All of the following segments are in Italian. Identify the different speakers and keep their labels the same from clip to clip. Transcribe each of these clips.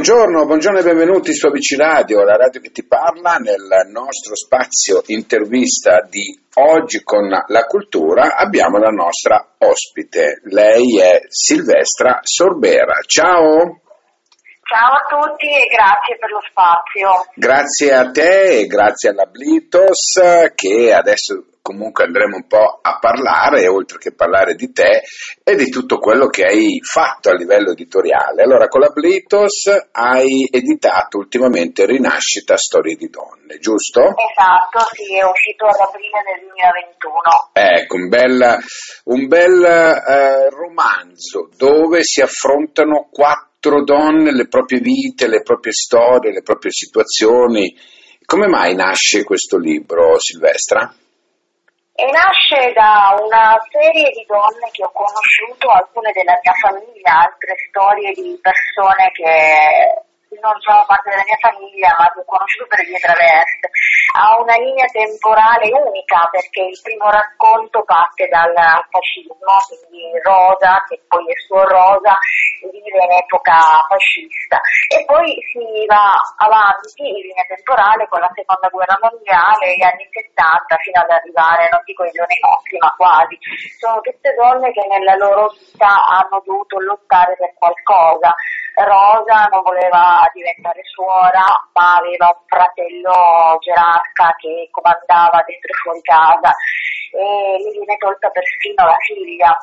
Speaker 1: Buongiorno, buongiorno e benvenuti su ABC Radio, la radio che ti parla nel nostro spazio intervista di oggi con la cultura abbiamo la nostra ospite, lei è Silvestra Sorbera. Ciao!
Speaker 2: Ciao a tutti e grazie per lo spazio.
Speaker 1: Grazie a te e grazie alla Blitos che adesso comunque andremo un po' a parlare, oltre che parlare di te e di tutto quello che hai fatto a livello editoriale. Allora, con la Blitos hai editato ultimamente Rinascita Storie di Donne, giusto?
Speaker 2: Esatto, sì, è uscito ad aprile del 2021.
Speaker 1: Ecco, un bel, un bel eh, romanzo dove si affrontano quattro donne, le proprie vite, le proprie storie, le proprie situazioni. Come mai nasce questo libro, Silvestra?
Speaker 2: E nasce da una serie di donne che ho conosciuto, alcune della mia famiglia, altre storie di persone che non sono parte della mia famiglia ma che ho conosciuto per vie traverse. Ha una linea temporale unica perché il primo racconto parte dal fascismo, quindi Rosa, che poi è suo Rosa, vive in epoca fascista. E poi si va avanti in linea temporale con la seconda guerra mondiale, gli anni 70 fino ad arrivare, non dico ai giorni nostri, ma quasi. Sono tutte donne che nella loro vita hanno dovuto lottare per qualcosa. Rosa non voleva diventare suora, ma aveva un fratello gerarca che comandava dentro e fuori casa e gli viene tolta persino la figlia.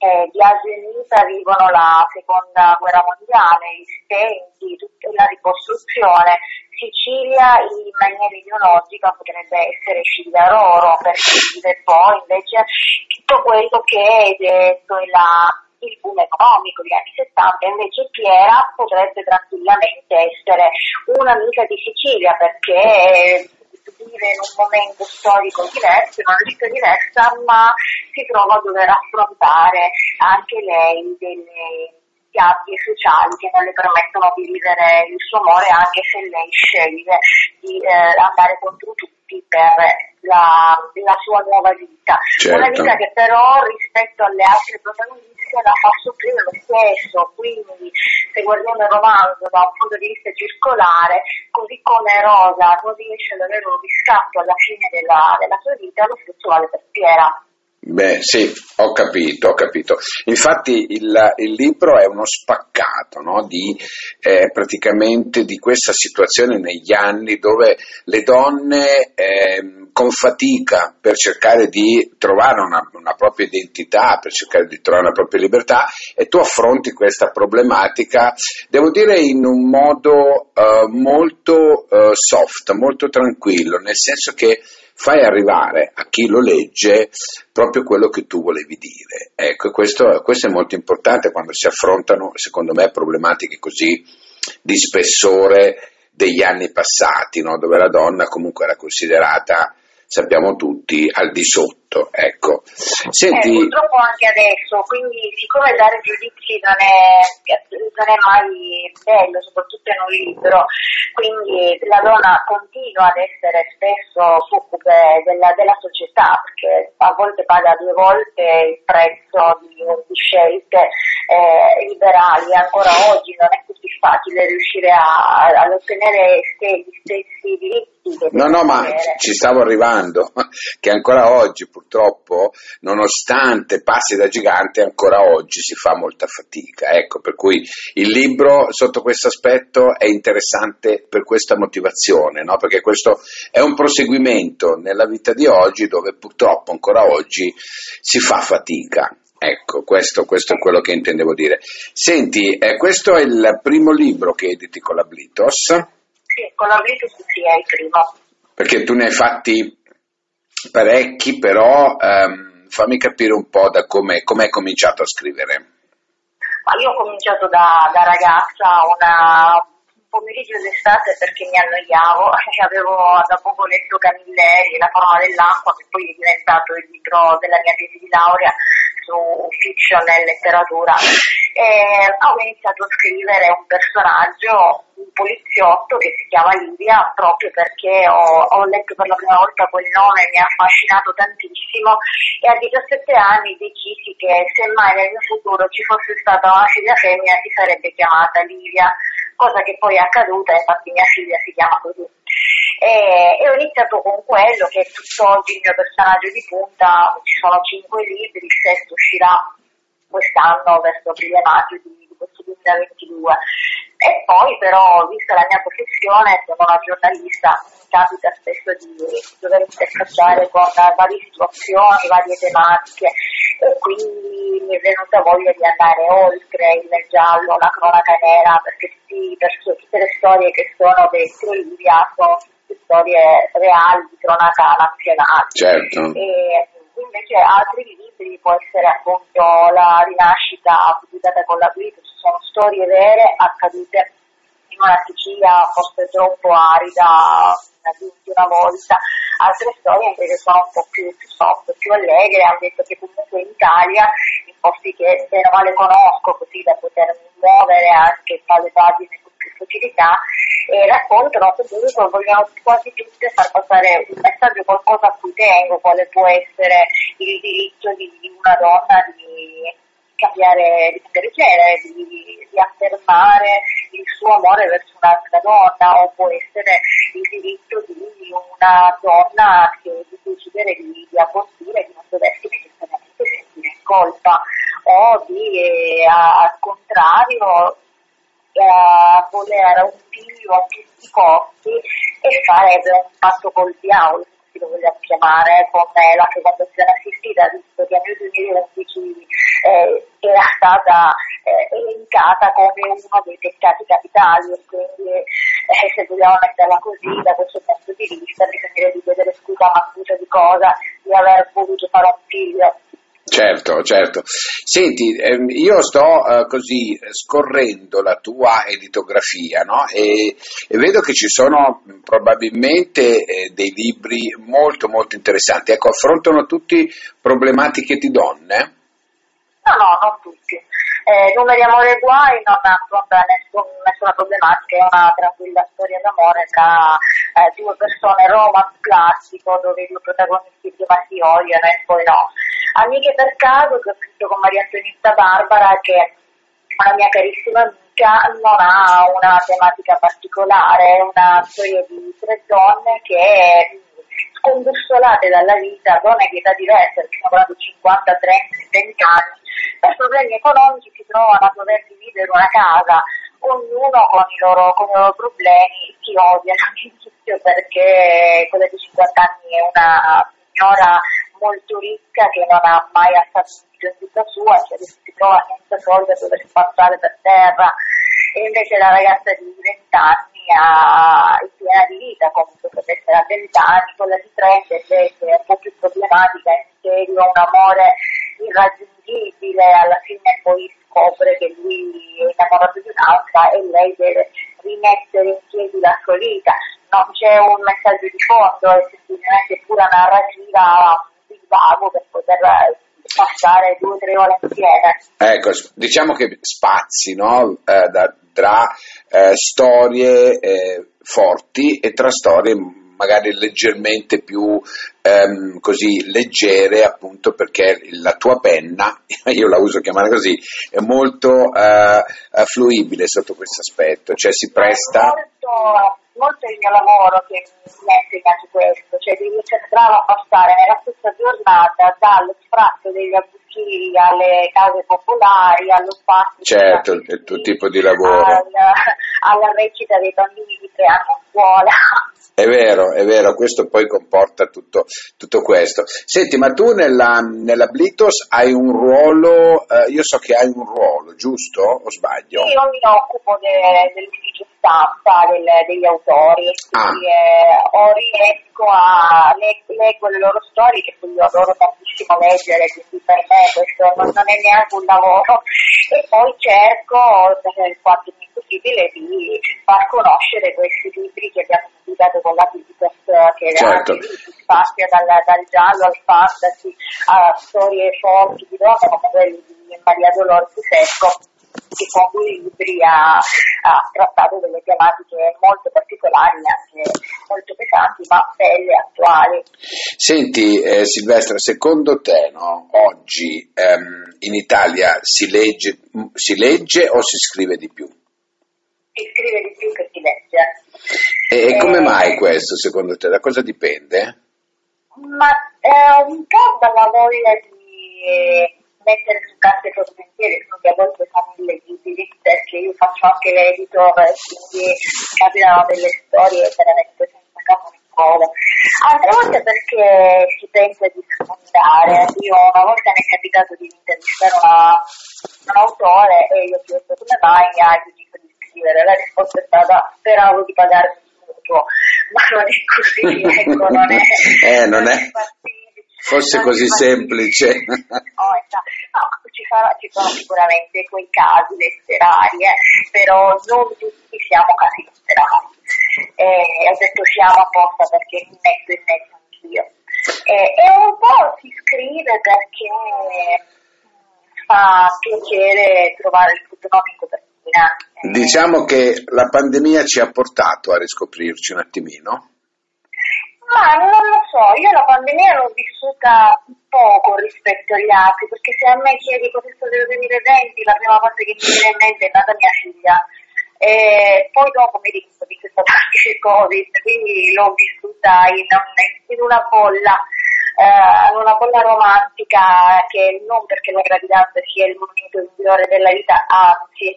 Speaker 2: Eh, di Asia Unita vivono la seconda guerra mondiale, i stenti, tutta la ricostruzione. Sicilia in maniera ideologica potrebbe essere Cigliaroro perché vive poi invece tutto quello che è detto e la il boom economico degli anni 70, invece Piera potrebbe tranquillamente essere un'amica di Sicilia perché vive in un momento storico diverso, in una vita diversa, ma si trova a dover affrontare anche lei delle gabbie sociali che non le permettono di vivere il suo amore anche se lei sceglie di eh, andare contro tutti per la, la sua nuova vita.
Speaker 1: Certo.
Speaker 2: Una vita che però rispetto alle altre protagoniste la fa soffrire lo stesso, quindi se guardiamo il romanzo da un punto di vista circolare, così come Rosa non riesce ad avere un riscatto alla fine della, della sua vita, lo stesso vale per Piera.
Speaker 1: Beh, sì, ho capito, ho capito. Infatti il, il libro è uno spaccato no? di, eh, praticamente di questa situazione negli anni dove le donne eh, con fatica per cercare di trovare una, una, propria identità, per cercare di trovare una propria libertà e tu affronti questa problematica, devo dire in un modo eh, molto eh, soft, molto tranquillo, nel senso che fai arrivare a chi lo legge proprio quello che tu volevi dire. Ecco, questo, questo è molto importante quando si affrontano, secondo me, problematiche così di spessore degli anni passati, no? dove la donna comunque era considerata sappiamo tutti, al di sotto. Ecco.
Speaker 2: Senti... Eh, purtroppo anche adesso, quindi siccome dare giudizi non è, non è mai bello, soprattutto in un libro, quindi la donna continua ad essere spesso succube della, della società, perché a volte paga due volte il prezzo di, di scelte eh, liberali, ancora oggi non è così facile riuscire a, ad ottenere gli stessi diritti
Speaker 1: No, no, ma ci stavo arrivando, che ancora oggi purtroppo, nonostante passi da gigante, ancora oggi si fa molta fatica. Ecco, per cui il libro sotto questo aspetto è interessante per questa motivazione, no? perché questo è un proseguimento nella vita di oggi dove purtroppo ancora oggi si fa fatica. Ecco, questo, questo, è quello che intendevo dire. Senti, eh, questo è il primo libro che editi con la Blitos.
Speaker 2: Sì, con la Blitos sì, è il primo.
Speaker 1: Perché tu ne hai fatti parecchi, però ehm, fammi capire un po' da come hai cominciato a scrivere.
Speaker 2: Ma io ho cominciato da, da ragazza, una, un pomeriggio d'estate perché mi annoiavo avevo da poco letto Camilleri, La forma dell'acqua, che poi è diventato il libro della mia tesi di laurea su fiction e letteratura. E ho iniziato a scrivere un personaggio, un poliziotto che si chiama Livia, proprio perché ho, ho letto per la prima volta quel nome, mi ha affascinato tantissimo e a 17 anni decisi che se mai nel mio futuro ci fosse stata una figlia femmina si sarebbe chiamata Livia cosa che poi è accaduta, infatti mia figlia si chiama così. E, e ho iniziato con quello che è tutt'oggi il mio personaggio di punta, ci sono cinque libri, il sesto uscirà quest'anno verso aprile-maggio di, di questo 2022. E poi però, vista la mia professione, sono una giornalista, mi capita spesso di dover interfacciare con varie situazioni, varie tematiche e quindi mi è venuta voglia di andare oltre il giallo, la cronaca nera, perché tutte le storie che sono dentro Livia sono storie reali di cronaca nazionale.
Speaker 1: Certo.
Speaker 2: E invece altri libri può essere appunto la rinascita pubblicata con la British, sono storie vere accadute in una Sicilia forse troppo arida di una volta, altre storie invece sono un po' più, più soft, più allegre, hanno detto che comunque in Italia, in posti che bene o male conosco così da potermi muovere anche tra le pagine più facilità, e raccontano comunque, vogliono quasi tutte far passare un messaggio, qualcosa a cui tengo, quale può essere il diritto di una donna di cambiare, di genere, di, di, affermare il suo amore verso un'altra donna o può essere il diritto di una donna che di decidere di, di abortire, di non doversi necessariamente sentire in colpa o di, eh, al contrario, eh, volere un figlio a tutti i costi e farebbe un patto col diavolo se lo vogliamo chiamare, come la fecondazione assistita, visto che nel 2011 eh, era stata eh, elencata come uno dei peccati capitali e quindi eh, se vogliamo metterla così da questo punto di vista bisognerebbe chiedere scusa a Marcuccia di cosa, di aver voluto fare un figlio
Speaker 1: Certo, certo. Senti, ehm, io sto eh, così scorrendo la tua editografia no? e, e, vedo che ci sono probabilmente eh, dei libri molto molto interessanti. Ecco, affrontano tutti problematiche di donne?
Speaker 2: No, no, non tutti. Eh, Numeri Amore e Guai non affronta nessun, nessuna problematica, è una tranquilla storia d'amore tra eh, due persone romance classico dove i due protagonisti prima si odiano e poi no. Amiche per caso che ho scritto con Maria Antonietta Barbara che è una mia carissima amica non ha una tematica particolare, è una storia di tre donne che scombussolate dalla vita, donne di età diverse, perché sono parlando 50, 30, 20 anni, per problemi economici si trovano a dover dividere una casa, ognuno con i loro, con i loro problemi, si odiano all'inizio perché quella di 50 anni è una signora molto ricca che non ha mai assaggiato in vita sua, cioè si trova senza soldi a dover spazzare per terra e invece la ragazza di 20 anni ha il piena di vita, comunque potrebbe essere a 20 anni, quella di 30 invece è un po' più problematica, in serio, un amore irraggiungibile, alla fine poi scopre che lui è innamorato di un'altra e lei deve rimettere in piedi la sua vita. Non c'è un messaggio di fondo, è pura narrativa vago per poter passare due o tre ore insieme.
Speaker 1: Ecco, diciamo che spazi no? eh, da, tra eh, storie eh, forti e tra storie magari leggermente più ehm, così leggere appunto perché la tua penna, io la uso chiamare così, è molto eh, fluibile sotto questo aspetto, cioè si presta...
Speaker 2: Molto molto il mio lavoro che mi ha insegnato questo, cioè di sembrava passare nella stessa giornata dallo sfratto degli abusivi alle case popolari, allo spazio.
Speaker 1: Certo, il tuo tipo di lavoro.
Speaker 2: Al, alla recita dei bambini di tre anni a scuola.
Speaker 1: È vero, è vero, questo poi comporta tutto, tutto questo. Senti, ma tu nella, nella Blitos hai un ruolo, eh, io so che hai un ruolo, giusto o sbaglio?
Speaker 2: Io mi occupo de, dell'ufficio stampa del, degli autori, quindi ah. eh, o riesco a leg- leggo le loro storie, che io adoro tantissimo leggere, quindi per me questo non, non è neanche un lavoro, e poi cerco, per quanto mi è possibile, di far conoscere questi libri che abbiamo pubblicato con la Criticas, che certo. spazia dal, dal giallo al fantasy a storie forti di donne come quelli di Maria Dolores Secco che con due libri ha, ha, trattato delle tematiche molto particolari, anche molto pesanti, ma belle, attuali.
Speaker 1: Senti eh, Silvestra, secondo te no, oggi ehm, in Italia si legge, si legge o si scrive di più?
Speaker 2: Si scrive di più che si legge.
Speaker 1: E, e come eh, mai questo secondo te? Da cosa dipende?
Speaker 2: Ma eh, un po' dalla voglia di mettere su carta i propri pensieri, che a volte sono illegibili, perché io faccio anche l'editor e quindi capitano delle storie veramente senza capo né coda. Altre volte perché si pensa di sfondare. Io una volta mi è capitato di intervistare una, un autore e io ho chiesto come mai deciso di scrivere. La risposta è stata speravo di pagare il mutuo, ma non è così, ecco, non è...
Speaker 1: eh, non è... Fosse così semplice.
Speaker 2: Oh, no, ci, sarà, ci, sono sicuramente quei casi letterari, eh, però non tutti siamo casi letterari. Eh, ho detto siamo apposta perché mi metto in mezzo anch'io. Eh, e un po' si scrive perché fa piacere trovare il futuro in copertina.
Speaker 1: Diciamo che la pandemia ci ha portato a riscoprirci un attimino.
Speaker 2: Ma non lo so, io la pandemia l'ho vissuta poco rispetto agli altri, perché se a me chiedi cosa è stato nel 2020, la prima cosa che mi viene in mente è nata mia figlia. E poi dopo mi ricordo che c'è stato anche il Covid, quindi l'ho vissuta in, in una bolla, eh, una bolla romantica che non perché la gravidanza sia il momento migliore della vita, anzi,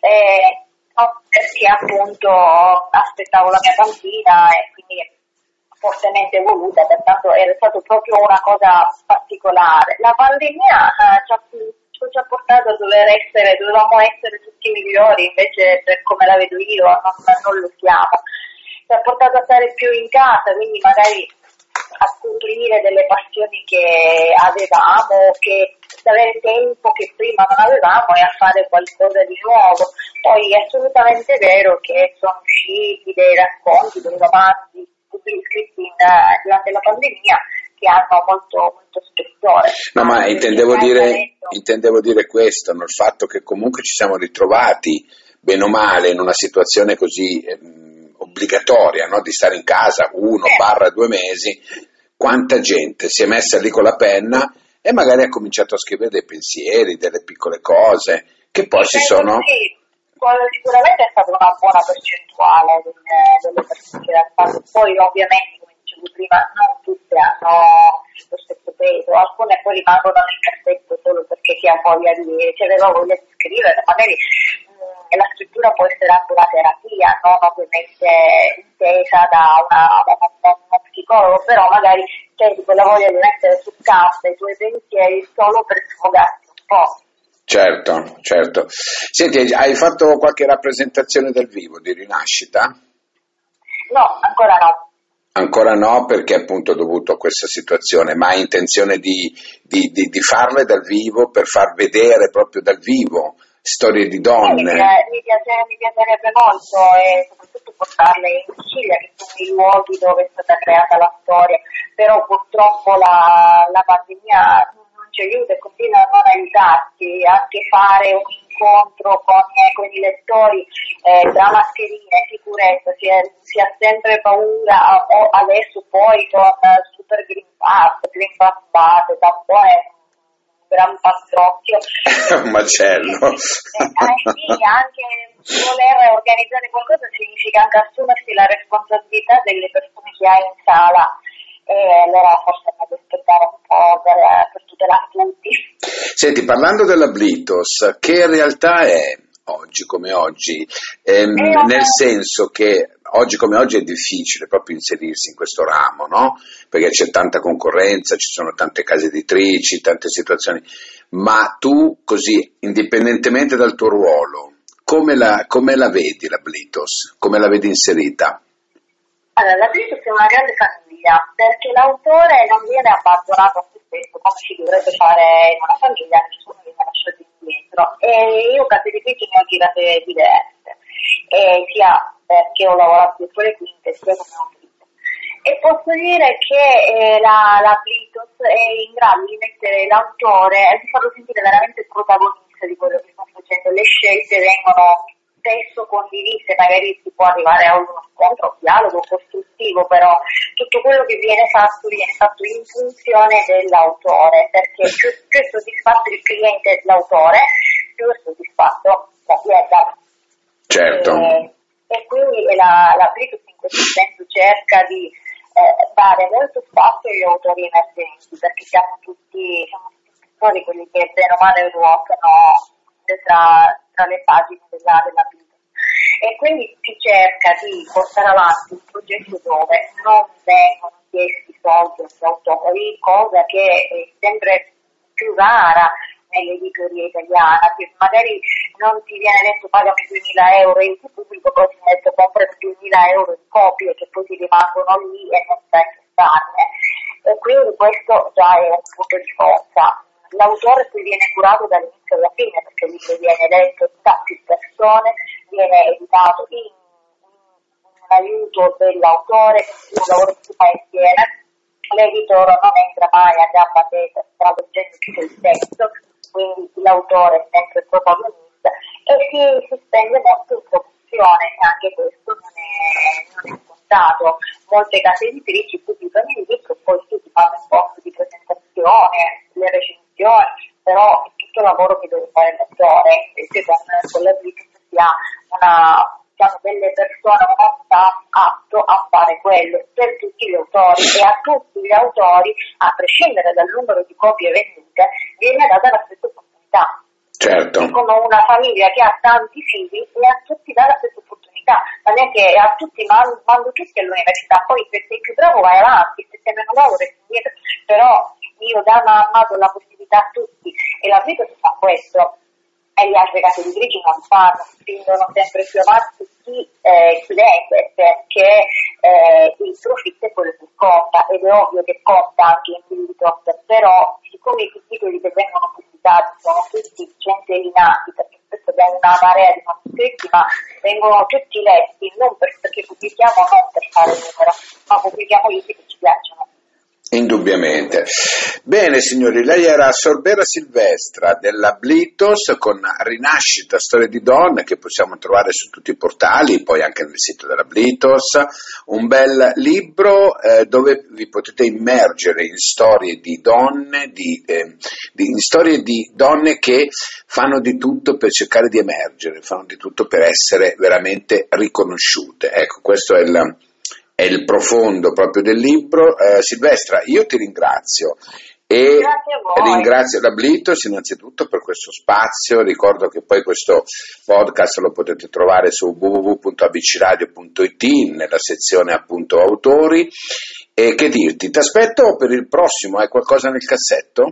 Speaker 2: eh, perché appunto aspettavo la mia bambina e quindi fortemente voluta, pertanto è stato proprio una cosa particolare. La pandemia eh, ci, ha, ci, ha, portato a dover essere, dovevamo essere tutti migliori, invece per come la vedo io non, non lo siamo. Ci ha portato a stare più in casa, quindi magari a scoprire delle passioni che avevamo, che avere tempo che prima non avevamo e a fare qualcosa di nuovo. Poi è assolutamente vero che sono usciti dei racconti, dei romanzi scritti in, eh, durante la pandemia che hanno molto, molto spessore.
Speaker 1: No, ma intendevo dire, intendevo dire questo, no? il fatto che comunque ci siamo ritrovati bene o male in una situazione così eh, obbligatoria no? di stare in casa uno eh. barra due mesi, quanta gente si è messa lì con la penna e magari ha cominciato a scrivere dei pensieri, delle piccole cose che poi si sono...
Speaker 2: Sì sicuramente è stata una buona percentuale delle, persone che l'hanno fatto, poi ovviamente come dicevo prima non tutte hanno lo stesso peso, alcune poi rimangono nel cassetto solo perché si ha voglia di, aveva voglia di scrivere, magari mh, la scrittura può essere anche una terapia, non ovviamente intesa da, una, da uno psicologo, però magari senti quella voglia di mettere su carta i tuoi pensieri solo per sfogarti un po'.
Speaker 1: Certo, certo. Senti, hai fatto qualche rappresentazione dal vivo di rinascita?
Speaker 2: No, ancora no.
Speaker 1: Ancora no perché appunto dovuto a questa situazione, ma hai intenzione di, di, di, di, farle dal vivo per far vedere proprio dal vivo storie di donne?
Speaker 2: Sì, mi, piace, mi, piacerebbe molto e soprattutto portarle in Sicilia, che sono i luoghi dove è stata creata la storia, però purtroppo la, la pandemia ci aiuta e continua a non aiutarci, anche fare un incontro con, eh, con i lettori eh, tra mascherine sicurezza, si, è, si, ha sempre paura, o adesso poi con uh, Super Green Pass, Green Pass base, tampone un gran pastrocchio.
Speaker 1: un macello.
Speaker 2: Eh, eh, anche voler organizzare qualcosa significa anche assumersi la responsabilità delle persone che hai in sala e allora forse meglio aspettare un po' per, per tutelare tutti.
Speaker 1: Senti, parlando della Blitos, che realtà è oggi come oggi? Ehm, eh, nel senso che oggi come oggi è difficile proprio inserirsi in questo ramo, no? Perché c'è tanta concorrenza, ci sono tante case editrici, tante situazioni, ma tu così, indipendentemente dal tuo ruolo, come la, come la vedi la Blitos? Come la vedi inserita?
Speaker 2: Allora, la Blitos è una grande famiglia perché l'autore non viene abbandonato a se stesso come si dovrebbe fare in una famiglia, nessuno viene lasciato indietro. E io case editrici ne ho girate diverse, e sia perché ho lavorato dietro le quinte, sia come autrice. E posso dire che eh, la, la Blitos è in grado di mettere l'autore e di farlo sentire veramente protagonista di quello che sta facendo. Le scelte vengono spesso condivise, magari si può arrivare a uno scontro, un dialogo costruttivo, però tutto quello che viene fatto viene fatto in funzione dell'autore, perché più, più è soddisfatto il cliente l'autore, più è soddisfatto l'azienda.
Speaker 1: Certo.
Speaker 2: E, e quindi la, la Bricus in questo senso cerca di eh, dare molto spazio agli autori emergenti, perché siamo tutti, siamo tutti quelli che bene o male ruotano tra, tra le pagine della, della Bricus e quindi si cerca di portare avanti un progetto dove non vengono chiesti soldi agli autori, cosa che è sempre più rara nell'editoria italiana, che magari non ti viene detto pagami 2.000 euro il pubblico poi ti mette compra 2.000 euro di copie che poi ti rimangono lì e non sai che farne. E quindi questo già è un punto di forza. L'autore poi viene curato dall'inizio alla fine perché lì viene letto da più persone, viene editato in, in aiuto dell'autore, un lavoro che si fa insieme. L'editore non entra mai a gamba tesa traducendo tutto il testo, quindi l'autore è sempre il protagonista e si, si spende molto in produzione e anche questo non è, non è scontato. Molte case editrici pubblicano il libro, poi si fanno un posto di presentazione, le recensioni, però è tutto lavoro che deve fare il lettore, invece con, con la Blitz si ha una, diciamo, delle persone, uno staff atto a fare quello per tutti gli autori e a tutti gli autori, a prescindere dal numero di copie vendute, viene data la stessa opportunità.
Speaker 1: Certo.
Speaker 2: Come una famiglia che ha tanti figli e a tutti dà la stessa opportunità, non è che a tutti mando, mando tutti all'università, poi se sei più bravo vai avanti, se sei meno bravo resti indietro, però io da mamma do la possibilità a tutti. E la vita si fa questo. E le altre case editrici non fanno, spingono sempre più avanti chi, eh, chi perché eh, il profitto è quello che conta. Ed è ovvio che conta anche in diritto, però siccome i titoli che vengono pubblicati sono tutti centellinati perché spesso abbiamo una marea di manoscritti ma vengono tutti letti non perché pubblichiamo non per fare numero ma pubblichiamo libri
Speaker 1: Indubbiamente. Bene signori, lei era Sorbera Silvestra della Blitos con Rinascita Storie di Donne che possiamo trovare su tutti i portali, poi anche nel sito della Blitos, un bel libro eh, dove vi potete immergere in storie di donne, di, eh, di, in storie di donne che fanno di tutto per cercare di emergere, fanno di tutto per essere veramente riconosciute. Ecco, questo è il è il profondo proprio del libro. Eh, Silvestra, io ti ringrazio. E ringrazio la Blitos innanzitutto per questo spazio, ricordo che poi questo podcast lo potete trovare su www.abcradio.it nella sezione appunto autori e che dirti, ti aspetto per il prossimo, hai qualcosa nel cassetto?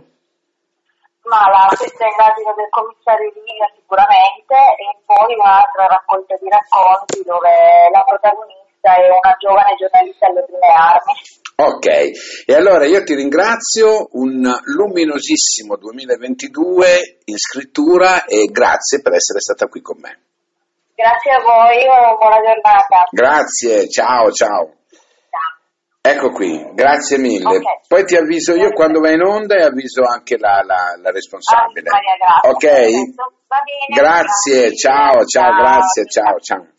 Speaker 2: Ma la stessa indagine del commissario Livia sicuramente e poi un'altra raccolta di racconti dove la protagonista è una giovane giornalista alle prime armi.
Speaker 1: Ok, e allora io ti ringrazio, un luminosissimo 2022 in scrittura e grazie per essere stata qui con me.
Speaker 2: Grazie a voi, buona giornata.
Speaker 1: Grazie, ciao ciao. Ecco qui, grazie mille. Okay. Poi ti avviso io quando vai in onda e avviso anche la, la, la responsabile.
Speaker 2: Ah, Maria,
Speaker 1: ok?
Speaker 2: Bene,
Speaker 1: grazie,
Speaker 2: grazie,
Speaker 1: ciao, ciao, grazie, ciao, ciao.